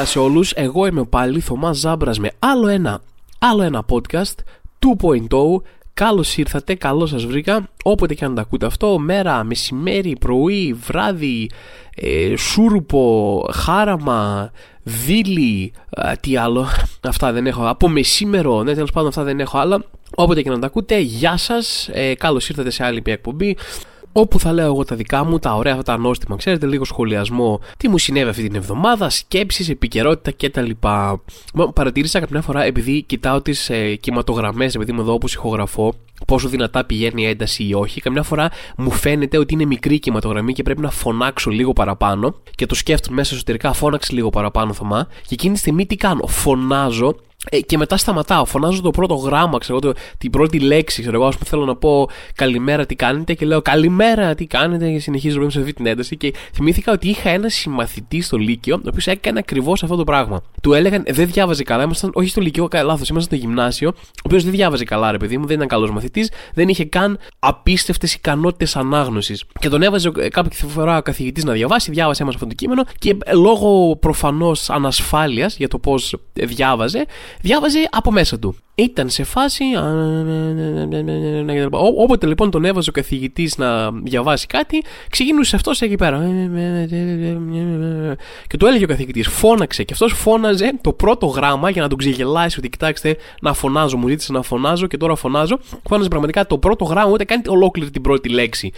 Καλημέρα και χαρά σε όλους. Εγώ είμαι πάλι Θωμάς Ζάμπρας με άλλο ένα, άλλο ένα podcast 2.0. Καλώς ήρθατε, καλώς σας βρήκα. Όποτε και αν τα ακούτε αυτό, μέρα, μεσημέρι, πρωί, βράδυ, ε, σούρουπο, χάραμα, δίλη, τι άλλο. Αυτά δεν έχω. Από μεσήμερο, ναι, τέλος πάντων, αυτά δεν έχω άλλα. Όποτε και να τα ακούτε, γεια σας. Ε, καλώς ήρθατε σε άλλη μια εκπομπή όπου θα λέω εγώ τα δικά μου, τα ωραία αυτά τα νόστιμα, ξέρετε, λίγο σχολιασμό, τι μου συνέβη αυτή την εβδομάδα, σκέψεις, επικαιρότητα κτλ. Παρατήρησα κάποια φορά, επειδή κοιτάω τις ε, κυματογραμμέ, επειδή είμαι εδώ όπως ηχογραφώ, πόσο δυνατά πηγαίνει η ένταση ή όχι. Καμιά φορά μου φαίνεται ότι είναι μικρή η κυματογραμμή και πρέπει να φωνάξω λίγο παραπάνω. Και το σκέφτομαι μέσα εσωτερικά, φώναξε λίγο παραπάνω, Θωμά. Και εκείνη τη στιγμή τι κάνω, φωνάζω ε, και μετά σταματάω, φωνάζω το πρώτο γράμμα, ξέρω το, την πρώτη λέξη. Ξέρω εγώ, ας πούμε, θέλω να πω καλημέρα, τι κάνετε, και λέω καλημέρα, τι κάνετε, και συνεχίζω να σε αυτή την ένταση. Και θυμήθηκα ότι είχα ένα συμμαθητή στο Λύκειο, ο οποίος έκανε ακριβώς αυτό το πράγμα. Του έλεγαν, δεν διάβαζε καλά, ήμασταν, όχι στο Λύκειο, λάθος, ήμασταν στο γυμνάσιο, ο οποίος δεν διάβαζε καλά, ρε παιδί μου, δεν ήταν καλός μαθητής, δεν είχε καν απίστευτες ικανότητες ανάγνωσης. Και τον έβαζε κάποια φορά ο καθηγητής να διαβάσει, διάβασε μα αυτό το κείμενο και λόγω προφανώς ανασφάλειας για το πώς διάβαζε, διάβαζε από μέσα του. Ήταν σε φάση. Όποτε λοιπόν τον έβαζε ο καθηγητή να διαβάσει κάτι, ξεκινούσε αυτό εκεί πέρα. Και του έλεγε ο καθηγητή, φώναξε. Και αυτό φώναζε το πρώτο γράμμα για να τον ξεγελάσει ότι κοιτάξτε, να φωνάζω. Μου ζήτησε να φωνάζω και τώρα φωνάζω. Φώναζε πραγματικά το πρώτο γράμμα, ούτε κάνει ολόκληρη την πρώτη λέξη.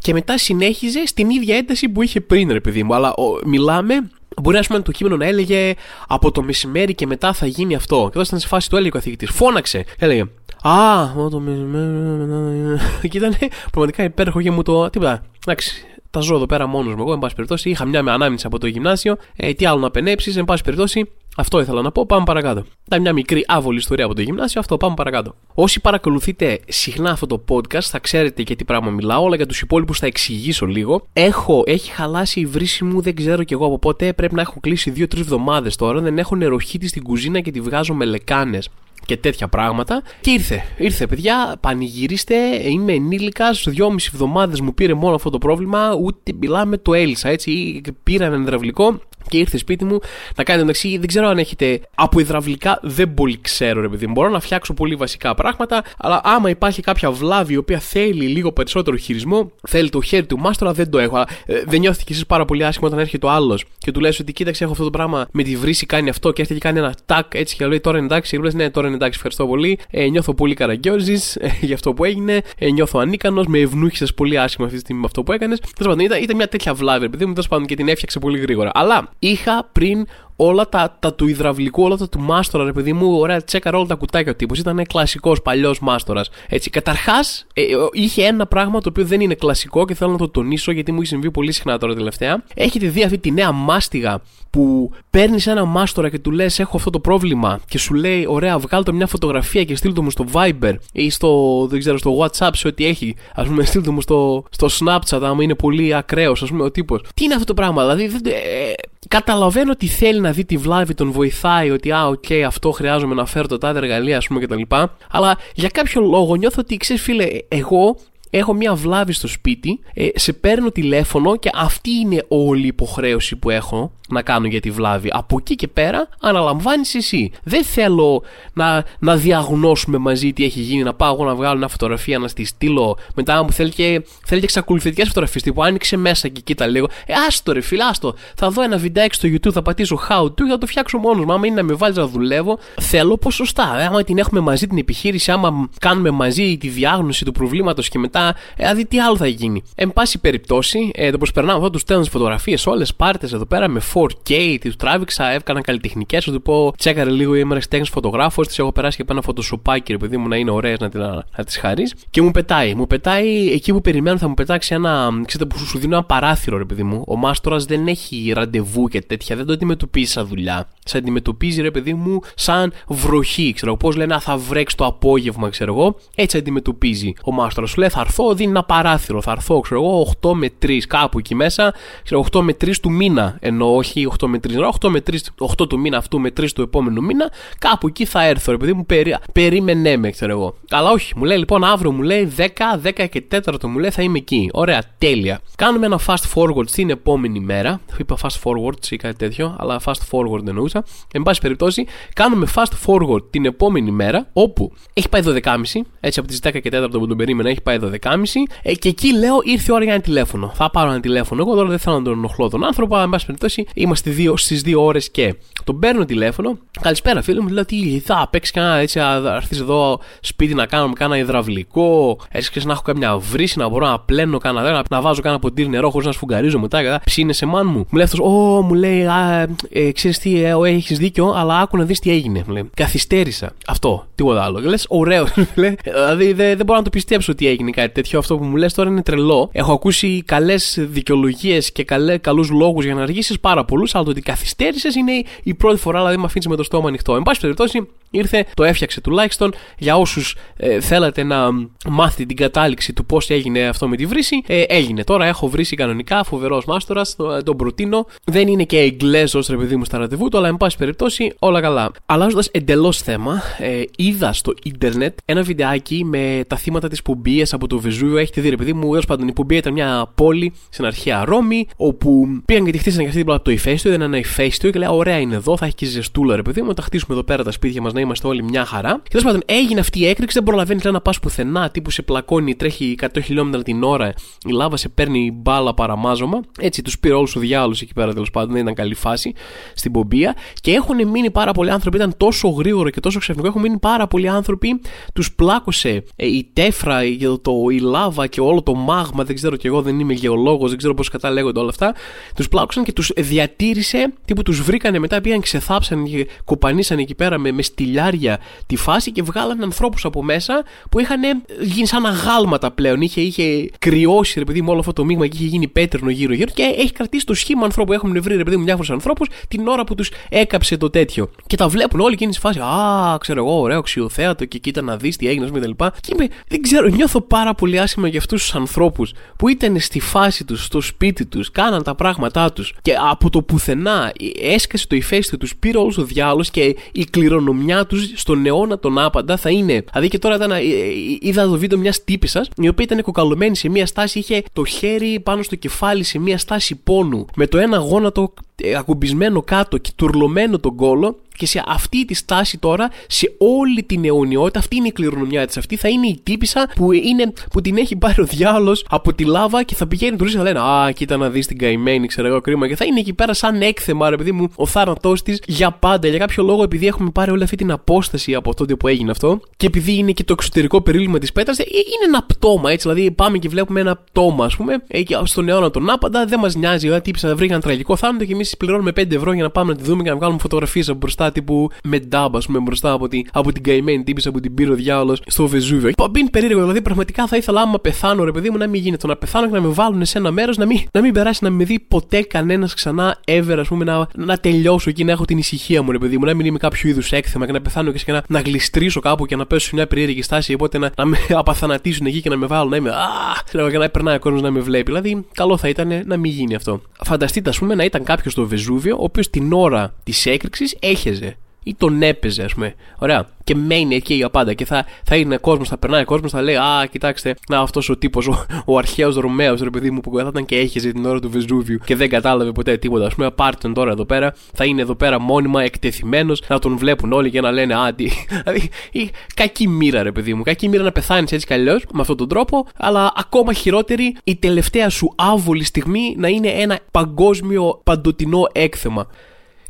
Και μετά συνέχιζε στην ίδια ένταση που είχε πριν, ρε παιδί μου. Αλλά μιλάμε Μπορεί να πούμε το κείμενο να έλεγε από το μεσημέρι και μετά θα γίνει αυτό. Και εδώ ήταν σε φάση του έλεγε ο καθηγητής. Φώναξε. Έλεγε Α, το μεσημέρι. Και ήταν πραγματικά υπέροχο και μου το. Τίποτα. Εντάξει, τα ζω εδώ πέρα μόνος μου. Εγώ, εν πάση περιπτώσει, είχα μια με ανάμνηση από το γυμνάσιο. Ε, τι άλλο να πενέψεις, εν πάση περιπτώσει, αυτό ήθελα να πω. Πάμε παρακάτω. Ήταν μια μικρή άβολη ιστορία από το γυμνάσιο. Αυτό πάμε παρακάτω. Όσοι παρακολουθείτε συχνά αυτό το podcast θα ξέρετε για τι πράγμα μιλάω. Όλα για τους υπόλοιπους θα εξηγήσω λίγο. Έχω, έχει χαλάσει η βρύση μου, δεν ξέρω κι εγώ από πότε. Πρέπει να έχω κλείσει 2-3 εβδομάδες τώρα. Δεν έχω νεροχύτη στην κουζίνα και τη βγάζω με λεκάνες και τέτοια πράγματα. Και ήρθε, ήρθε παιδιά, πανηγυρίστε. Είμαι ενήλικα. Δυόμιση εβδομάδες μου πήρε μόνο αυτό το πρόβλημα. Ούτε μιλάμε, το έλυσα έτσι. Πήρα ένα υδραυλικό και ήρθε σπίτι μου να κάνει εντάξει. Δεν ξέρω αν έχετε από υδραυλικά, δεν πολύ ξέρω ρε παιδί μου. Μπορώ να φτιάξω πολύ βασικά πράγματα, αλλά άμα υπάρχει κάποια βλάβη η οποία θέλει λίγο περισσότερο χειρισμό, θέλει το χέρι του μάστορα, δεν το έχω. Ε, δεν νιώθηκε εσείς πάρα πολύ άσχημα όταν έρχεται ο άλλος και του λες ότι κοίταξε, έχω αυτό το πράγμα με τη βρύση κάνει αυτό και έρχεται και κάνει ένα τάκ έτσι και λέει τώρα εντάξει. Και λες ναι, τώρα είναι εντάξει, ευχαριστώ πολύ. Ε, νιώθω πολύ καραγκιόζης ε, για αυτό που έγινε. Ε, νιώθω ανίκανος, με ευνούχησες πολύ άσχημα αυτή τη στιγμή με αυτό που έκανες. Τέλος πάντων, ήταν, ήταν μια τέτοια βλάβη, επειδή μου τέλος πάντων και την έφτιαξε πολύ γρήγορα. Αλλά είχα πριν όλα τα, τα του υδραυλικού, όλα τα του μάστορα, ρε παιδί μου, ωραία, τσέκαρα όλα τα κουτάκια ο τύπος. Ήταν κλασικός παλιός μάστορας. Έτσι, καταρχάς ε, είχε ένα πράγμα το οποίο δεν είναι κλασικό και θέλω να το τονίσω γιατί μου έχει συμβεί πολύ συχνά τώρα τελευταία. Έχετε δει αυτή τη νέα μάστιγα που παίρνεις ένα μάστορα και του λες: Έχω αυτό το πρόβλημα και σου λέει: Ωραία, βγάλω μια φωτογραφία και στείλ το μου στο Viber ή στο, δεν ξέρω, στο WhatsApp σε ό,τι έχει. Α πούμε, στείλ το μου στο, στο Snapchat, άμα είναι πολύ ακραίος, ας πούμε, ο τύπος. Τι είναι αυτό το πράγμα, δηλαδή. Δεν, ε, καταλαβαίνω ότι θέλει να δει τη βλάβη, τον βοηθάει ότι, α, OK, okay, αυτό χρειάζομαι να φέρω τα τάδε εργαλεία, ας πούμε, κτλ. Αλλά για κάποιο λόγο νιώθω ότι, ξέρεις, φίλε, εγώ έχω μια βλάβη στο σπίτι, ε, σε παίρνω τηλέφωνο και αυτή είναι όλη η υποχρέωση που έχω να κάνω για τη βλάβη. Από εκεί και πέρα αναλαμβάνεις εσύ. Δεν θέλω να, να διαγνώσουμε μαζί τι έχει γίνει, να πάω εγώ να βγάλω μια φωτογραφία, να στη στείλω. Μετά μου θέλει και, θέλει και εξακολουθητικές φωτογραφίες. Τύπου άνοιξε μέσα και κοίτα λίγο. Ε, άστο ρε φίλε, άστο. Θα δω ένα βιντεάκι στο YouTube, θα πατήσω how to και θα το φτιάξω μόνος μου. Άμα είναι να με βάλεις να δουλεύω, θέλω ποσοστά. Ε, άμα την έχουμε μαζί την επιχείρηση, άμα κάνουμε μαζί τη διάγνωση του προβλήματος και μετά, ε, δηλαδή τι άλλο θα γίνει. Εν πάση περιπτώσει, ε, το προσπερνάω εδώ, τους στέλνω φωτογραφίες όλες, πάρτες εδώ πέρα με 4K, τη τράβηξα, έκανα καλλιτεχνικές. Θα του πω, τσέκαρε λίγο, είμαι τέχνη φωτογράφος, τη έχω περάσει και από ένα φωτοσοπάκι, ρε παιδί μου, να είναι ωραίες να, να, να τις χαρείς. Και μου πετάει. Μου πετάει εκεί που περιμένω, θα μου πετάξει ένα. Ξέρετε, που σου δίνω ένα παράθυρο, ρε παιδί μου. Ο μάστορας δεν έχει ραντεβού και τέτοια, δεν το αντιμετωπίζει σαν δουλειά. Σε αντιμετωπίζει, ρε παιδί μου, σαν βροχή. Ξέρω πώς λένε, θα βρέξει το απόγευμα, ξέρω εγώ. Έτσι αντιμετωπίζει ο μάστορας. Σου λέει, θα έρθω, δίνει ένα παράθυρο. Θα έρθω, ξέρω εγώ, 8 με 3 κάπου εκεί μέσα. Ξέρω 8 με 3 του μήνα. Ενώ όχι 8 με 3, 8 με 3, 8 του μήνα αυτού με 3 του επόμενου μήνα. Κάπου εκεί θα έρθω, επειδή μου περί, περίμενε με, ξέρω εγώ. Αλλά όχι, μου λέει λοιπόν αύριο μου λέει 10, 10 και 4 μου λέει θα είμαι εκεί. Ωραία, τέλεια. Κάνουμε ένα fast forward στην επόμενη μέρα. Είπα fast forward ή κάτι τέτοιο, αλλά fast forward εννοούσα. Εν πάση περιπτώσει, κάνουμε fast forward την επόμενη μέρα, όπου έχει πάει 12.30, έτσι από τις 10 και 4 που τον περίμενα, έχει πάει 12.30, ε, και εκεί λέω ήρθε η ώρα για ένα τηλέφωνο. Θα πάρω ένα τηλέφωνο. Εγώ τώρα δεν θέλω να τον ενοχλώ τον άνθρωπο, εν πάση περιπτώσει, είμαστε στις 2 ώρες και. Τον παίρνω τηλέφωνο. Καλησπέρα, φίλε μου. Λέω τι θα παίξεις κανένα έτσι, θα έρθεις εδώ σπίτι να κάνουμε κάνα υδραυλικό. Έτσι να έχω καμιά βρύση, να μπορώ να πλένω κανένα να, να βάζω κάνα ποτήρι νερό χωρίς να σφουγγαρίζω μετά. Και ψήνε σε μάν μου. Μου λέει αυτός, Ω, μου λέει, Α, ε, ξέρεις τι, ε, έχεις δίκιο, αλλά άκου να δεις τι έγινε. Μου λέει, Καθυστέρησα. Αυτό, τίποτα άλλο. Και λες, ωραίο. δηλαδή δεν δε μπορώ να το πιστέψω ότι έγινε κάτι τέτοιο. Αυτό που μου λες τώρα είναι τρελό. Έχω ακούσει καλές δικαιολογίες και καλούς λόγους για να αργήσεις πάρα πολλούς, αλλά το ότι καθυστέρησες είναι η πρώτη φορά, δηλαδή με αφήνεις με το στόμα ανοιχτό. Εν πάση περιπτώσει, ήρθε, το έφτιαξε τουλάχιστον. Για όσους ε, θέλατε να μάθετε την κατάληξη του πώς έγινε αυτό με τη βρύση, ε, έγινε. Τώρα έχω βρύσει κανονικά, φοβερός μάστορας, το, τον προτείνω. Δεν είναι και εγγλέζος ρε παιδί μου στα ραντεβού του, αλλά εν πάση περιπτώσει όλα καλά. Αλλάζοντας εντελώς θέμα, ε, είδα στο ίντερνετ ένα βιντεάκι με τα θύματα της Πουμπία από το Βεζούβιο. Έχετε δει, ρε παιδί μου, τέλο πάντων η Πουμπία ήταν μια πόλη στην αρχαία Ρώμη, όπου πήγαν και τη χτίσανε και αυτή την από το ηφαίστειο, ήταν ένα ηφαίστειο και λέει: Ωραία είναι εδώ, θα έχει και ζεστούλα, ρε παιδί μου, θα χτίσουμε εδώ πέρα τα σπίτια μας να είμαστε όλοι μια χαρά. Και τέλος πάντων έγινε αυτή η έκρηξη, δεν προλαβαίνεις να πας πουθενά, τύπου σε πλακώνει, τρέχει 100 χιλιόμετρα την ώρα, η λάβα σε παίρνει μπάλα παραμάζωμα. Έτσι τους πήρε όλους του διάλογου εκεί πέρα τέλος πάντων, δεν ήταν καλή φάση στην πομπία. Και έχουν μείνει πάρα πολλοί άνθρωποι, ήταν τόσο γρήγορο και τόσο ξαφνικό, έχουν μείνει πάρα πολλοί άνθρωποι, τους πλάκωσε ε, η τέφρα, το, το, η λάβα και όλο το μάγμα, δεν ξέρω κι εγώ, δεν είμαι γεωλόγος, δεν ξέρω πώς καταλέγονται όλα αυτά. Τους πλάκωσαν και τους διατήρησε, τύπου τους βρήκανε μετά, πήγαν ξεθάψαν και κοπανίσαν εκεί πέρα με, με στυλιάρια τη φάση και βγάλαν ανθρώπους από μέσα που είχαν γίνει σαν αγάλματα πλέον. Είχε, είχε κρυώσει, ρε παιδί μου, όλο αυτό το μείγμα και είχε γίνει πέτρινο γύρω-γύρω και έχει κρατήσει το σχήμα ανθρώπου. Έχουν βρει, ρε παιδί μου, διάφορους ανθρώπους την ώρα που τους έκαψε το τέτοιο. Και τα βλέπουν όλοι και είναι στη φάση. Α, ξέρω εγώ, ωραίο αξιοθέατο και κοίτα να δεις τι έγινε, με κτλ. Και είμαι, δεν ξέρω, νιώθω πάρα πολύ άσχημα για αυτούς τους ανθρώπους που ήταν στη φάση τους, στο σπίτι τους, κάναν τα πράγματά τους και από το πουθενά έσκασε το ηφαίστειο τους, πήρε όλο ο διάλογο και η κληρονομιά τους στον αιώνα τον άπαντα θα είναι. Δηλαδή και τώρα ήταν, ε, ε, είδα το βίντεο μιας τύπησα η οποία ήταν κοκαλωμένη σε μια στάση, είχε το χέρι πάνω στο κεφάλι σε μια στάση πόνου, με το ένα γόνατο ε, ακουμπισμένο κάτω και τουρλωμένο τον κόλο και σε αυτή τη στάση τώρα, σε όλη την αιωνιότητα, αυτή είναι η κληρονομιά της. Αυτή θα είναι η τύπησα που, είναι, που την έχει πάρει ο διάλογο από τη λάβα και θα πηγαίνει του να λένε Α, κοίτα να δεις την καημένη, ξέρω εγώ κρίμα. Και θα είναι εκεί πέρα σαν έκθεμα, ρε παιδί μου, ο θάνατός της για πάντα. Για κάποιο λόγο, επειδή έχουμε πάρει όλη αυτή την απόσταση από τότε που έγινε αυτό και επειδή είναι και το εξωτερικό περίλημα της πέτρας, ε, είναι ένα πτώμα έτσι. Δηλαδή, πάμε και βλέπουμε ένα πτώμα, ας πούμε, ε, στον αιώνα τον άπαντα, δεν μας νοιάζει. Δηλαδή, τύπησα βρήκαν τραγικό θάνατο και εμείς πληρώνουμε 5 ευρώ για να πάμε να τη δούμε και να βγάλουμε φωτογραφίες από μπροστά τύπου με ντάμπ, ας πούμε, μπροστά από, τη, από την καημένη τύπης που την πήρε ο διάολος στο Βεζούβιο. Παμπίν περίεργο, δηλαδή πραγματικά θα ήθελα άμα πεθάνω, ρε παιδί μου, να μην γίνεται. Να πεθάνω και να με βάλουν σε ένα μέρος, να μην, να μην περάσει να με δει ποτέ κανένας ξανά ever, ας πούμε, να, να τελειώσω εκεί, να έχω την ησυχία μου, ρε παιδί μου, να μην είμαι κάποιο είδους έκθεμα και να πεθάνω και, να, να γλιστρήσω κάπου και να πέσω σε μια περίεργη στάση, οπότε να, να με απαθανατήσουν εκεί και να με βάλουν να είμαι. Α, και να περνάει ο κόσμος να με βλέπει. Δηλαδή, καλό θα ήταν να μην γίνει αυτό. Φανταστείτε, ας πούμε, να ήταν κάποιος στο Βεζούβιο, ο οποίος την ώρα της έκρηξης έχεζε ή τον έπαιζε, ας πούμε. Ωραία. Και μένει εκεί για πάντα. Και θα, θα είναι κόσμος, θα περνάει κόσμος, θα λέει Α, κοιτάξτε, να αυτός ο τύπος, ο, ο αρχαίος Ρωμαίος, ρε παιδί μου, που θα ήταν και έχεζε την ώρα του Βεζούβιου και δεν κατάλαβε ποτέ τίποτα. Α πούμε, πάρτε τον τώρα εδώ πέρα, θα είναι εδώ πέρα μόνιμα εκτεθειμένος, να τον βλέπουν όλοι και να λένε Α, τι. Δηλαδή, η κακή μοίρα, ρε παιδί μου. Κακή μοίρα να πεθάνεις έτσι κι αλλιώς με αυτόν τον τρόπο, αλλά ακόμα χειρότερη η τελευταία σου άβολη στιγμή να είναι ένα παγκόσμιο παντοτινό έκθεμα.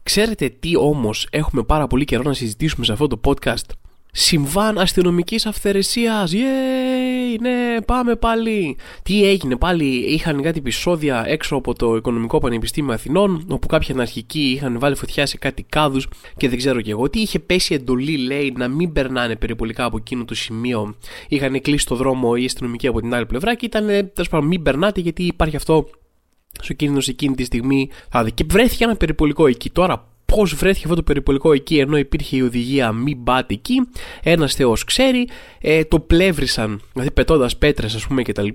Ξέρετε τι όμως έχουμε πάρα πολύ καιρό να συζητήσουμε σε αυτό το podcast; Συμβάν αστυνομικής αυθαιρεσίας. Yay! Ναι, πάμε πάλι. Τι έγινε πάλι, είχαν κάτι επεισόδια έξω από το Οικονομικό Πανεπιστήμιο Αθηνών, όπου κάποιοι αναρχικοί είχαν βάλει φωτιά σε κάτι κάδους και δεν ξέρω κι εγώ τι. Είχε πέσει εντολή, λέει, να μην περνάνε περιπολικά από εκείνο το σημείο; Είχαν κλείσει το δρόμο οι αστυνομικοί από την άλλη πλευρά και ήταν τέλος πάντων μην περνάτε γιατί υπάρχει αυτό στο κίνδυνος εκείνη τη στιγμή. Δηλαδή, και βρέθηκε ένα περιπολικό εκεί. Τώρα, πώς βρέθηκε αυτό το περιπολικό εκεί, ενώ υπήρχε η οδηγία μην πάτε εκεί. Ένας Θεός ξέρει, ε, το πλεύρισαν, δηλαδή πετώντας πέτρες, ας πούμε κτλ.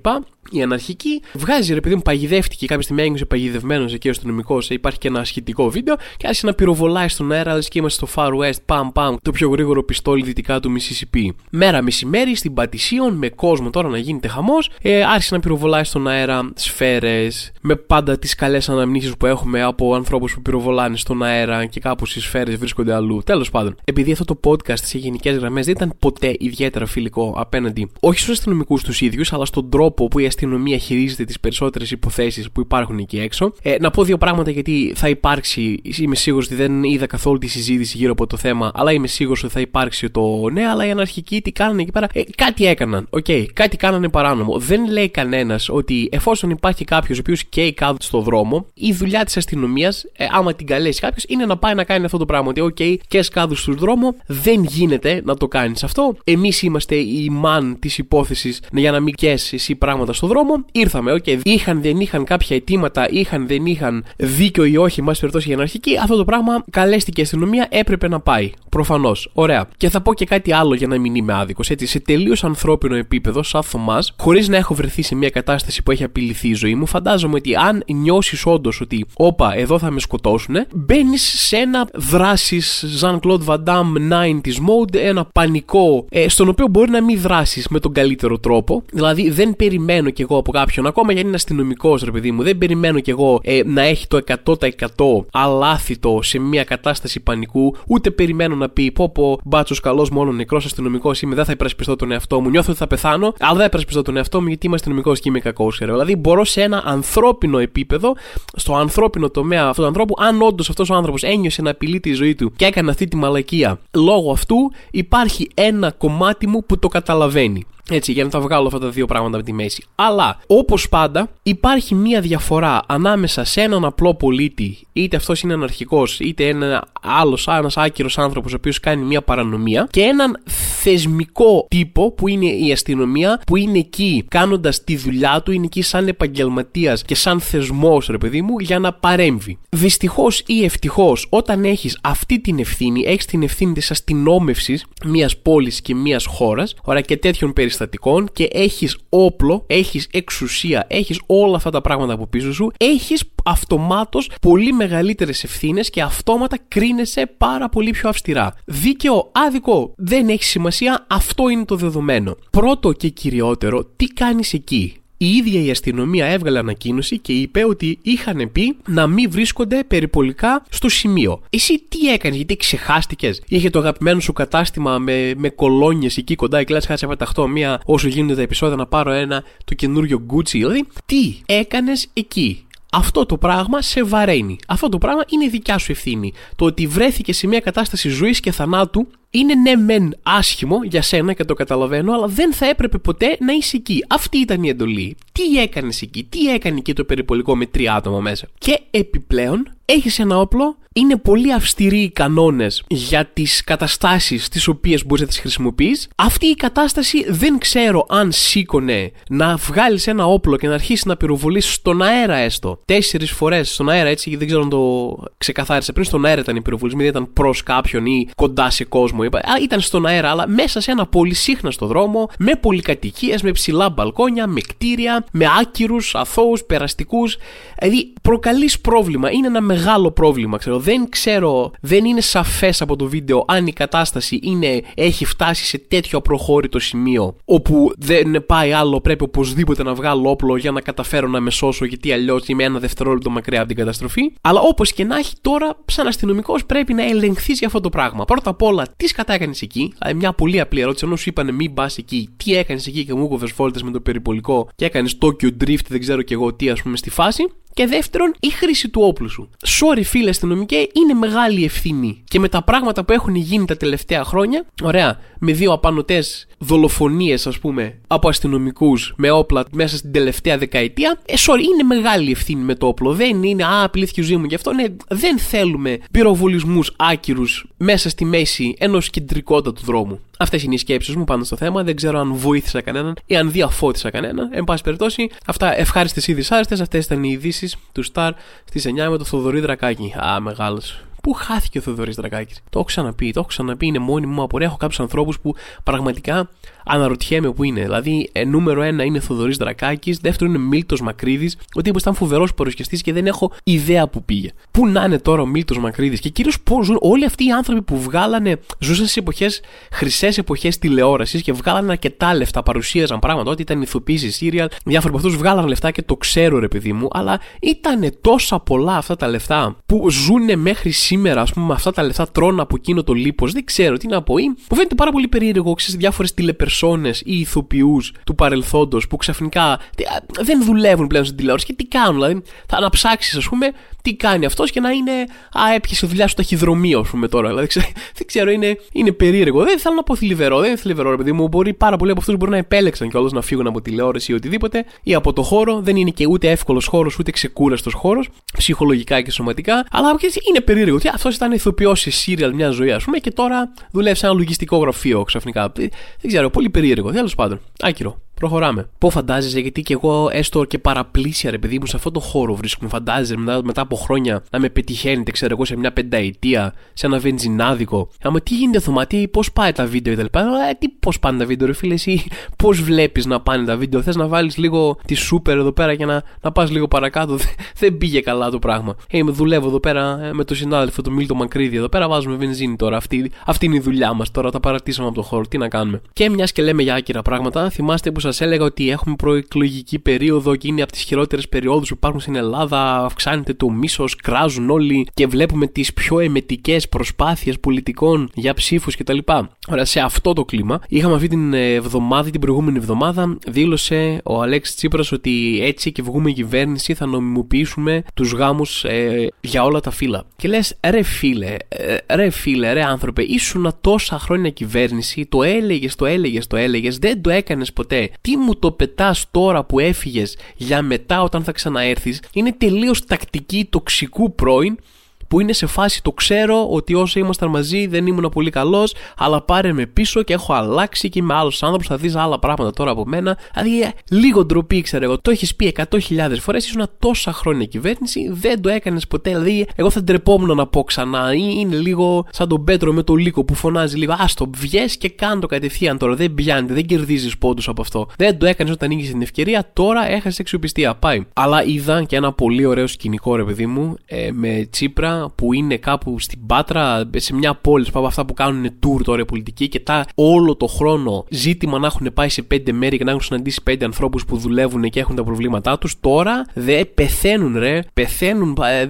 Η αναρχική βγάζει ρε παιδί μου, παγιδεύτηκε κάποια στιγμή, έγινε παγιδευμένος εκεί ο αστυνομικός. Υπάρχει και ένα σχετικό βίντεο και άρχισε να πυροβολάει στον αέρα, αλλά και είμαστε στο Far West, παμ παμ, το πιο γρήγορο πιστόλι δυτικά του Mississippi. Μέρα μεσημέρι στην Πατησίων, με κόσμο τώρα να γίνεται χαμός, ε, άρχισε να πυροβολάει στον αέρα σφαίρες, με πάντα τις καλές αναμνήσεις που έχουμε από ανθρώπους που πυροβολάνε στον αέρα και κάπω οι σφαίρες βρίσκονται αλλού. Τέλος πάντων, επειδή αυτό το podcast σε γενικές γραμμές δεν ήταν ποτέ ιδιαίτερα φιλικό απέναντι όχι στους αστυνομικούς τους ίδιους, αλλά στον τρόπο που η αστυνομία χειρίζεται τις περισσότερες υποθέσεις που υπάρχουν εκεί έξω. Ε, να πω δύο πράγματα γιατί θα υπάρξει, είμαι σίγουρος ότι δεν είδα καθόλου τη συζήτηση γύρω από το θέμα, αλλά είμαι σίγουρος ότι θα υπάρξει το ναι, αλλά οι αναρχικοί τι κάνανε εκεί πέρα. Ε, κάτι έκαναν, OK, okay, κάτι κάνανε παράνομο. Δεν λέει κανένας ότι εφόσον υπάρχει κάποιος ο οποίος καίει κάτω στο δρόμο, η δουλειά της αστυνομίας, ε, άμα την καλέσει κάποιος, είναι να πάει να κάνει αυτό το πράγμα. Ότι, OK, okay, καις κάδους στον δρόμο, δεν γίνεται να το κάνεις αυτό. Εμείς είμαστε οι μαν της υπόθεσης για να μην καις εσύ πράγματα στον δρόμο. Ήρθαμε, OK, okay, είχαν δεν είχαν κάποια αιτήματα, είχαν δεν είχαν δίκιο ή όχι, εν πάση περιπτώσει οι αναρχικοί, αυτό το πράγμα καλέστηκε η αστυνομία, έπρεπε να πάει. Προφανώς. Ωραία. Και θα πω και κάτι άλλο για να μην είμαι άδικος. Έτσι, σε τελείως ανθρώπινο επίπεδο, σαν Θωμάς, χωρίς να έχω βρεθεί σε μια κατάσταση που έχει απειληθεί η ζωή μου, φαντάζομαι ότι αν νιώσεις όντως ότι, όπα, εδώ θα με σκοτώσουν, μπαίνεις σε ένα δράσης Jean-Claude Van Damme 90s mode, ένα πανικό, ε, στον οποίο μπορεί να μην δράσεις με τον καλύτερο τρόπο. Δηλαδή, δεν περιμένω κι εγώ από κάποιον, ακόμα για είναι αστυνομικός, ρε παιδί μου, δεν περιμένω κι εγώ ε, να έχει το 100% αλάθητο σε μια κατάσταση πανικού, ούτε περιμένω να πει πω πω μπάτσος καλός μόνο νεκρός αστυνομικός είμαι, δεν θα υπερασπιστώ τον εαυτό μου. Νιώθω ότι θα πεθάνω, αλλά δεν θα υπερασπιστώ τον εαυτό μου γιατί είμαι αστυνομικός και είμαι κακός. Δηλαδή μπορώ σε ένα ανθρώπινο επίπεδο, στο ανθρώπινο τομέα αυτού του ανθρώπου, αν όντως αυτός ο άνθρωπος ένιωσε να απειλεί τη ζωή του και έκανε αυτή τη μαλακία λόγω αυτού, υπάρχει ένα κομμάτι μου που το καταλαβαίνει. Έτσι, για να τα βγάλω αυτά τα δύο πράγματα από τη μέση. Αλλά, όπως πάντα, υπάρχει μία διαφορά ανάμεσα σε έναν απλό πολίτη, είτε αυτός είναι αναρχικός, είτε ένα άλλος, ένας άκυρος άνθρωπος, ο οποίος κάνει μία παρανομία, και έναν θεσμικό τύπο που είναι η αστυνομία, που είναι εκεί κάνοντας τη δουλειά του, είναι εκεί σαν επαγγελματίας και σαν θεσμός, ρε παιδί μου, για να παρέμβει. Δυστυχώς ή ευτυχώς, όταν έχεις αυτή την ευθύνη, έχεις την ευθύνη της αστυνόμευσης μιας πόλης και μιας χώρας, ωραία και τέτοιων περιστατικών περιστατικών και έχεις όπλο, έχεις εξουσία, έχεις όλα αυτά τα πράγματα από πίσω σου, έχεις αυτομάτως πολύ μεγαλύτερες ευθύνες και αυτόματα κρίνεσαι πάρα πολύ πιο αυστηρά. Δίκαιο, άδικο, δεν έχει σημασία, αυτό είναι το δεδομένο. Πρώτο και κυριότερο, τι κάνεις εκεί; Η ίδια η αστυνομία έβγαλε ανακοίνωση και είπε ότι είχαν πει να μην βρίσκονται περιπολικά στο σημείο. Εσύ τι έκανες, γιατί ξεχάστηκες; Είχε το αγαπημένο σου κατάστημα με, με κολόνιες εκεί κοντά, η κλάση χάσει πεταχτώ μία όσο γίνονται τα επεισόδια να πάρω ένα το καινούριο Gucci. Δηλαδή, τι έκανες εκεί; Αυτό το πράγμα σε βαραίνει. Αυτό το πράγμα είναι δικιά σου ευθύνη. Το ότι βρέθηκες σε μια κατάσταση ζωής και θανάτου είναι ναι μεν άσχημο για σένα και το καταλαβαίνω, αλλά δεν θα έπρεπε ποτέ να είσαι εκεί. Αυτή ήταν η εντολή. Τι έκανες εκεί, τι έκανε εκεί το περιπολικό με τρία άτομα μέσα. Και επιπλέον έχεις ένα όπλο, είναι πολύ αυστηροί οι κανόνες για τις καταστάσεις τις οποίες μπορείς να τις χρησιμοποιείς. Αυτή η κατάσταση δεν ξέρω αν σήκωνε να βγάλεις ένα όπλο και να αρχίσεις να πυροβολήσει στον αέρα έστω. Τέσσερις φορές στον αέρα, έτσι, δεν ξέρω αν το ξεκαθάρισε πριν. Στον αέρα ήταν η πυροβολή, δεν ήταν προς κάποιον ή κοντά σε κόσμο. Είπα. ήταν στον αέρα, αλλά μέσα σε ένα πολύ σύχναστο δρόμο, με πολυκατοικίες, με ψηλά μπαλκόνια, με κτίρια, με άκυρους, αθώους, περαστικούς. Δηλαδή προκαλείς πρόβλημα. Είναι ένα μεγάλο πρόβλημα, ξέρω. Δεν ξέρω, δεν είναι σαφές από το βίντεο αν η κατάσταση είναι, έχει φτάσει σε τέτοιο απροχώρητο σημείο όπου δεν πάει άλλο, πρέπει οπωσδήποτε να βγάλω όπλο για να καταφέρω να με σώσω, γιατί αλλιώς είμαι ένα δευτερόλεπτο μακριά από την καταστροφή. Αλλά όπως και να έχει τώρα, σαν αστυνομικός πρέπει να ελεγχθείς για αυτό το πράγμα. Πρώτα απ' όλα, τι κατά έκανες εκεί, δηλαδή μια πολύ απλή ερώτηση, ενώ σου είπαν μην πας εκεί, τι έκανες εκεί και μου κόβε φόλτε με το περιπολικό και έκανες Tokyo Drift, δεν ξέρω και εγώ τι, ας πούμε, στη φάση. Και δεύτερον, η χρήση του όπλου σου. Sorry, φίλε αστυνομικέ, είναι μεγάλη ευθύνη. Και με τα πράγματα που έχουν γίνει τα τελευταία χρόνια, ωραία, με δύο απανοτές δολοφονίες, ας πούμε, από αστυνομικούς με όπλα μέσα στην τελευταία δεκαετία, ε, sorry, είναι μεγάλη ευθύνη με το όπλο. Δεν είναι, α, απειλήθηκε ο μου γι' αυτό. Ναι, δεν θέλουμε πυροβολισμούς άκυρους μέσα στη μέση ενός κεντρικότατου δρόμου. Αυτές είναι οι σκέψεις μου πάνω στο θέμα. Δεν ξέρω αν βοήθησα κανέναν ή αν διαφώτισα κανέναν. Εν πάση περιπτώσει, αυτά ευχάριστες ή δυσάρεστες. Αυτές ήταν οι ειδήσει του Star στις 9 με το Θοδωρή Δρακάκη. Α, μεγάλος. Πού χάθηκε ο Θοδωρής Δρακάκης; Το έχω ξαναπεί, το έχω ξαναπεί, είναι μόνη μου απορία. Έχω κάποιους ανθρώπους που πραγματικά αναρωτιέμαι που είναι. Δηλαδή, ε, νούμερο ένα είναι Θοδωρής Δρακάκης, δεύτερο είναι Μίλτος Μακρύδης. Ο τύπο ήταν φοβερός παρουσιαστής και δεν έχω ιδέα που πήγε. Πού να είναι τώρα ο Μίλτος Μακρύδης και κυρίως πώς ζουν όλοι αυτοί οι άνθρωποι που βγάλανε, ζούσαν σε εποχές, χρυσές εποχές τηλεόρασης και βγάλανε αρκετά λεφτά, παρουσίαζαν πράγματα. Ότι ήταν ηθοποιοί σε σύριαλ, διάφοροι από αυτούς βγάλανε λεφτά και το ξέρω ρε παιδί μου, αλλά ήταν τόσα πολλά αυτά τα λεφτά που ζουν μέχρι σήμερα, ας πούμε, με αυτά τα λεφτά τρώνε από εκείνο το λίπος. Δεν ξέρω τι να πω. Ή μου φαίνεται πάρα πολύ περίεργο, ξέρεις, διάφορες τηλεπερσόνε ή ηθοποιούς του παρελθόντος που ξαφνικά δεν δουλεύουν πλέον στην τηλεόραση και τι κάνουν. Δηλαδή, θα αναψάξεις, ας πούμε, τι κάνει αυτός και να είναι. Α, έπιασε δουλειά στο ταχυδρομείο, ας πούμε τώρα. Δηλαδή, δεν ξέρω, είναι, είναι περίεργο. Δεν θέλω να πω θλιβερό, δεν είναι θλιβερό, ρε παιδί μου. Μπορεί πάρα πολλοί από αυτούς μπορεί να επέλεξαν κιόλας να φύγουν από τηλεόραση ή οτιδήποτε ή από το χώρο. Δεν είναι και ούτε εύκολος χώρος, ούτε ξεκούραστος χώρος, ψυχολογικά και σωματικά. Αλλά είναι περίεργο. Τι αυτός ήταν ηθοποιός σε σύριαλ μιας ζωής, ας πούμε, και τώρα δουλεύει σε ένα λογιστικό γραφείο ξαφνικά. Δεν ξέρω, πολύ περίεργο. Τέλος πάντων, άκυρο. Προχωράμε. Πώ φαντάζεσαι, γιατί και εγώ έστω και παραπλήσια ρε παιδί μου σε αυτό το χώρο βρίσκομαι. Φαντάζεσαι μετά, μετά από χρόνια να με πετυχαίνετε, ξέρω εγώ, σε μια πενταετία, σε ένα βενζινάδικο. Άμα τι γίνεται, Θωμά, τι, πώς πάει τα βίντεο κτλ. Ε, τι πώς πάνε τα βίντεο, ρε φίλε, εσύ πώς βλέπεις να πάνε τα βίντεο. Θες να βάλεις λίγο τη σούπερ εδώ πέρα και να, να πας λίγο παρακάτω. Δεν πήγε καλά το πράγμα. Ε, δουλεύω εδώ πέρα ε, με τον συνάδελφο, τον Μίλτο Μακρύδη εδώ πέρα, βάζουμε βενζίνη τώρα. Αυτή, αυτή είναι η δουλειά μας τώρα, τα παρατήσαμε από το χώρο. Τι να κάνουμε. Και μιας και λέμε για άκυρα πράγματα, θυμάστε που σας έλεγα ότι έχουμε προεκλογική περίοδο και είναι από τις χειρότερες περιόδους που υπάρχουν στην Ελλάδα. Αυξάνεται το μίσος, κράζουν όλοι και βλέπουμε τις πιο εμετικές προσπάθειες πολιτικών για ψήφους κτλ. Ωραία, σε αυτό το κλίμα, είχαμε αυτή την εβδομάδα, την προηγούμενη εβδομάδα, δήλωσε ο Αλέξης Τσίπρας ότι έτσι και βγούμε κυβέρνηση θα νομιμοποιήσουμε τους γάμους ε, για όλα τα φύλλα. Και λες, ρε φίλε, ε, ρε φίλε, ρε άνθρωπε, ήσουν τόσα χρόνια κυβέρνηση, το έλεγες, το έλεγες, το έλεγες, δεν το έκανες ποτέ. Τι μου το πετάς τώρα που έφυγες για μετά όταν θα ξαναέρθεις, είναι τελείως τακτική τοξικού πρώην που είναι σε φάση το ξέρω ότι όσο ήμασταν μαζί δεν ήμουν πολύ καλός, αλλά πάρε με πίσω και έχω αλλάξει και είμαι άλλος άνθρωπος. Θα δεις άλλα πράγματα τώρα από μένα. Δηλαδή, ε, λίγο ντροπή, ξέρω εγώ. Το έχεις πει 100.000 φορές, ήσουν τόσα χρόνια κυβέρνηση, δεν το έκανες ποτέ. Δηλαδή, εγώ θα ντρεπόμουν να πω ξανά. Είναι λίγο σαν τον Πέτρο με το λύκο που φωνάζει λίγο. Α το βγες και κάνω το κατευθείαν τώρα. Δεν πιάνει, δεν κερδίζεις πόντους από αυτό. Δεν το έκανες όταν είχες την ευκαιρία, τώρα έχασες εξοπιστία. Πάει. Αλλά είδα και ένα πολύ ωραίο σκηνικό, ρε παιδί μου, ε, με τσίπρα που είναι κάπου στην Πάτρα, σε μια πόλη, από αυτά που κάνουν tour τώρα οι πολιτικοί και τα όλο το χρόνο ζήτημα να έχουν πάει σε πέντε μέρη και να έχουν συναντήσει πέντε ανθρώπους που δουλεύουν και έχουν τα προβλήματά τους. Τώρα δε πεθαίνουν, ρε. Πεθαίνουν. Ε,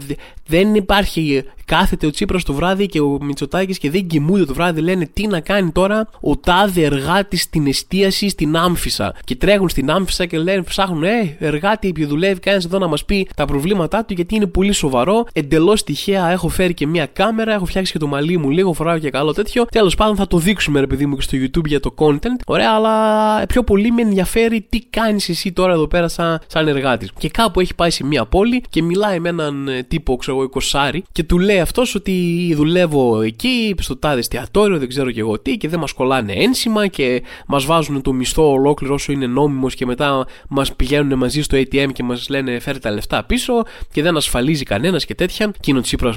δεν υπάρχει. Κάθεται ο Τσίπρας το βράδυ και ο Μητσοτάκης και δεν κοιμούνται το βράδυ. Λένε τι να κάνει τώρα ο τάδε εργάτης στην εστίαση στην άμφισα. Και τρέχουν στην άμφισα και λένε, ψάχνουν, Ε, εργάτη που δουλεύει, κανένα εδώ να μας πει τα προβλήματά του γιατί είναι πολύ σοβαρό. Εντελώς τυχαία έχω φέρει και μία κάμερα, έχω φτιάξει και το μαλλί μου λίγο, φοράω και καλό τέτοιο. Τέλος πάντων θα το δείξουμε ρε παιδί μου και στο YouTube για το content. Ωραία, αλλά πιο πολύ με ενδιαφέρει τι κάνεις εσύ τώρα εδώ πέρα σαν, σαν εργάτης. Και κάπου έχει πάει σε μία πόλη και μιλάει με έναν ε, τύπο, ξέρω εγώ, 20 και του λέει αυτός ότι δουλεύω εκεί, στο τάδε εστιατόριο, δεν ξέρω και εγώ τι, και δεν μας κολλάνε ένσημα και μας βάζουν το μισθό ολόκληρο όσο είναι νόμιμος και μετά μας πηγαίνουν μαζί στο ATM και μας λένε φέρε τα λεφτά πίσω και δεν ασφαλίζει κανένας και τέτοια. Και είναι ο Τσίπρας,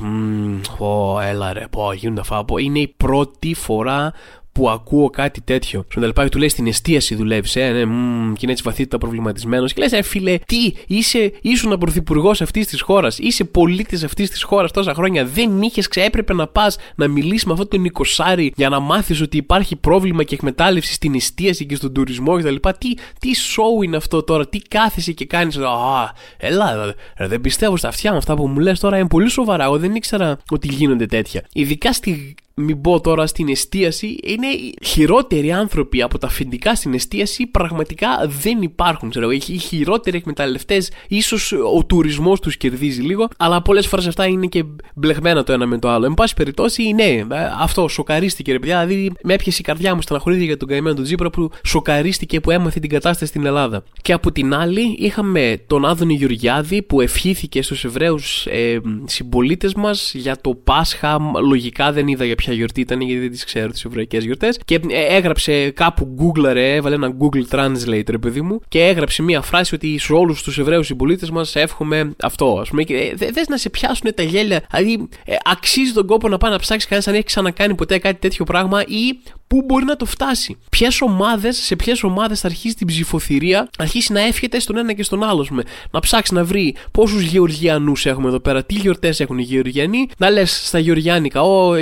πω, έλα ρε, πω, γίνονται αυτά. Είναι η πρώτη φορά που ακούω κάτι τέτοιο. Στον τελπάκι του λέει στην εστίαση δουλεύεις, ε, ναι, μ, και είναι έτσι βαθύτατα προβληματισμένος. Και λες, ε, φίλε, τι, είσαι, ήσουν πρωθυπουργός αυτής της χώρας, είσαι πολίτης αυτής της χώρας τόσα χρόνια. Δεν είχες ξέπρεπε να πας να μιλήσεις με αυτόν τον Νικοσάρη για να μάθεις ότι υπάρχει πρόβλημα και εκμετάλλευση στην εστίαση και στον τουρισμό κτλ. Τι, τι show είναι αυτό τώρα, τι κάθεσαι και κάνεις. Α, έλα, δεν πιστεύω στα αυτιά με αυτά που μου λες τώρα είναι πολύ σοβαρά. Εγώ δεν ήξερα ότι γίνονται τέτοια. Ειδικά στη μην πω τώρα στην εστίαση, είναι χειρότεροι άνθρωποι από τα αφεντικά στην εστίαση. Πραγματικά δεν υπάρχουν. Ξέρω, οι χειρότεροι εκμεταλλευτές, ίσως ο τουρισμός τους κερδίζει λίγο, αλλά πολλές φορές αυτά είναι και μπλεγμένα το ένα με το άλλο. Εν πάση περιπτώσει, ναι, αυτό σοκαρίστηκε ρε παιδιά. Δηλαδή, με έπιασε η καρδιά μου, στεναχωρήθηκε για τον καημένο του Τζίπρα που σοκαρίστηκε που έμαθε την κατάσταση στην Ελλάδα. Και από την άλλη, είχαμε τον Άδωνη Γεωργιάδη που ευχήθηκε στους Εβραίους ε, συμπολίτες μας για το Πάσχα. Λογικά δεν είδα για ποια ποια γιορτή ήταν, γιατί δεν τις ξέρω τις εβραϊκές γιορτές. Και ε, έγραψε κάπου Google, έβαλε ένα Google Translate, ρε παιδί μου, και έγραψε μία φράση ότι σε όλους τους Εβραίους συμπολίτες μας εύχομαι αυτό. Α πούμε, και ε, θε να σε πιάσουν τα γέλια. Δηλαδή, ε, αξίζει τον κόπο να πάει να ψάξει κανένας αν έχει ξανακάνει ποτέ κάτι τέτοιο πράγμα ή πού μπορεί να το φτάσει. Ποιες ομάδες, σε ποιες ομάδες θα αρχίσει την ψηφοθυρία, αρχίσει να εύχεται στον ένα και στον άλλο. Με. Να ψάξει να βρει πόσους Γεωργιανούς έχουμε εδώ πέρα, τι γιορτές έχουν οι Γεωργιανοί, να λες στα Γεωργιάνικα, ο,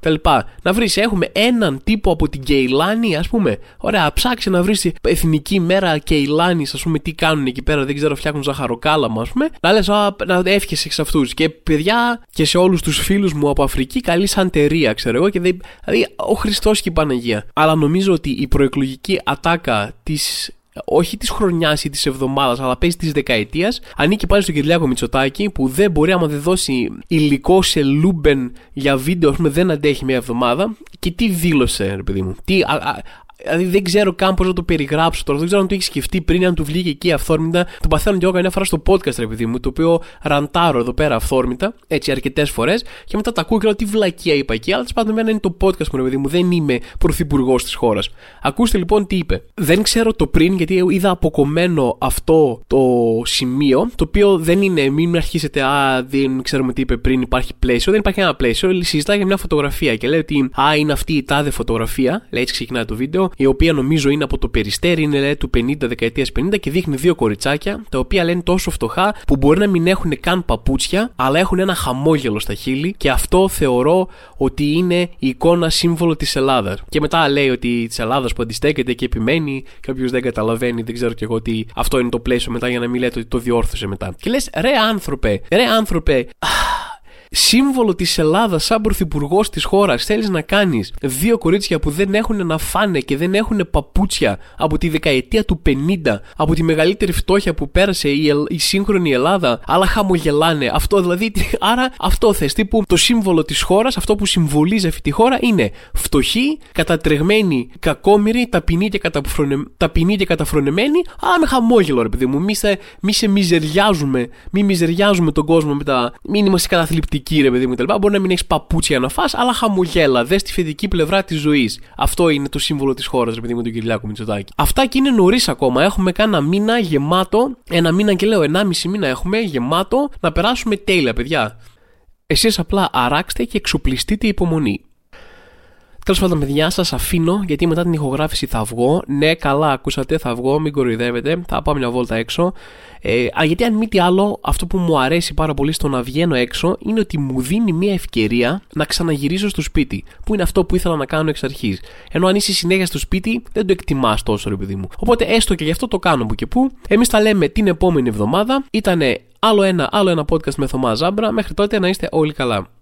τα λοιπά. Να βρεις, έχουμε έναν τύπο από την Κεϊλάνη, ας πούμε. Ωραία, ψάξει να βρεις εθνική μέρα Κεϊλάνης, ας πούμε, τι κάνουν εκεί πέρα, δεν ξέρω, φτιάχνουν ζαχαροκάλαμα, ας πούμε. Να λες, να εύχεσαι σε αυτούς. Και παιδιά και σε όλους τους φίλους μου από Αφρική, καλή σαντερία, ξέρω εγώ. Και δηλαδή, ο Χριστός και η Παναγία. Αλλά νομίζω ότι η προεκλογική ατάκα της όχι της χρονιάς ή της εβδομάδας, αλλά παίζει της δεκαετίας, ανήκει πάλι στον Κυριάκο Μητσοτάκη που δεν μπορεί, άμα δεν δώσει υλικό σε Λούμπεν για βίντεο, ας πούμε, δεν αντέχει μια εβδομάδα. Και τι δήλωσε, ρε παιδί μου. Τι, α, Δηλαδή δεν ξέρω καν πώς να το περιγράψω τώρα. Δεν ξέρω αν το έχεις σκεφτεί πριν, αν του βγήκε εκεί αυθόρμητα. Το παθαίνω και εγώ καμιά φορά στο podcast, ρε παιδί μου, το οποίο ραντάρω εδώ πέρα αυθόρμητα, έτσι αρκετές φορές. Και μετά τα ακούω και λέω τι βλακία είπα εκεί. Αλλά πάντων είναι το podcast μου, ρε παιδί μου. Δεν είμαι πρωθυπουργός της χώρας. Ακούστε λοιπόν τι είπε. Δεν ξέρω το πριν, γιατί είδα αποκομμένο αυτό το σημείο, το οποίο δεν είναι, μην αρχίσετε, Α, δεν ξέρουμε τι είπε πριν, υπάρχει πλαίσιο. Δεν υπάρχει ένα πλαίσιο. Συζητάει για μια φωτογραφία και λέει ότι Α, είναι αυτή η τάδε φωτογραφία. Λέει έτσι ξεκινάει το βίντεο η οποία νομίζω είναι από το περιστέρι, είναι λέει, του 50, δεκαετίας 50 και δείχνει δύο κοριτσάκια, τα οποία λένε τόσο φτωχά που μπορεί να μην έχουν καν παπούτσια, αλλά έχουν ένα χαμόγελο στα χείλη και αυτό θεωρώ ότι είναι η εικόνα σύμβολο της Ελλάδας. Και μετά λέει ότι της Ελλάδας που αντιστέκεται και επιμένει, και όποιο δεν καταλαβαίνει, δεν ξέρω κι εγώ ότι αυτό είναι το πλαίσιο μετά για να μην λέτε ότι το διόρθωσε μετά. Και λες, ρε άνθρωπε, ρε άνθρωπε, σύμβολο της Ελλάδας σαν πρωθυπουργός της χώρας θέλεις να κάνεις δύο κορίτσια που δεν έχουν να φάνε και δεν έχουν παπούτσια από τη δεκαετία του 50, από τη μεγαλύτερη φτώχεια που πέρασε η, η σύγχρονη Ελλάδα, αλλά χαμογελάνε. Αυτό δηλαδή, άρα αυτό θες. Τύπου το σύμβολο της χώρας, αυτό που συμβολίζει αυτή τη χώρα είναι φτωχή, κατατρεγμένη, κακόμοιρη, ταπεινή και, καταφρονε, ταπεινή και καταφρονεμένη, αλλά με χαμόγελο ρε παιδί μου. Μη σε, μη σε μιζεριάζουμε, μη μιζεριάζουμε τον κόσμο με τα. Μην είμαστε καταθλιπτικοί θετική, ρε παιδί μου, κτλ. Μπορεί να μην έχεις παπούτσια να φά, αλλά χαμογέλα. Δες τη θετική πλευρά της ζωής. Αυτό είναι το σύμβολο της χώρας, ρε παιδί μου, του Κυριάκου Μητσοτάκη. Αυτά και είναι νωρίς ακόμα. Έχουμε κάνα μήνα γεμάτο, ένα μήνα και λέω, ενάμιση μήνα έχουμε γεμάτο να περάσουμε τέλεια, παιδιά. Εσείς απλά αράξτε και εξοπλιστείτε υπομονή. Τέλος πάντων, παιδιά, σας αφήνω γιατί μετά την ηχογράφηση θα βγω. Ναι, καλά, ακούσατε, θα βγω, μην κοροϊδεύετε. Θα πάω μια βόλτα έξω. Ε, α, γιατί αν μη τι άλλο, αυτό που μου αρέσει πάρα πολύ στο να βγαίνω έξω είναι ότι μου δίνει μια ευκαιρία να ξαναγυρίσω στο σπίτι. Που είναι αυτό που ήθελα να κάνω εξ αρχής. Ενώ αν είσαι συνέχεια στο σπίτι, δεν το εκτιμάς τόσο, ρε παιδί μου. Οπότε έστω και γι' αυτό το κάνω που και που. Εμείς τα λέμε την επόμενη εβδομάδα. Ήταν άλλο ένα, άλλο ένα podcast με Θωμά Ζάμπρα. Μέχρι τότε να είστε όλοι καλά.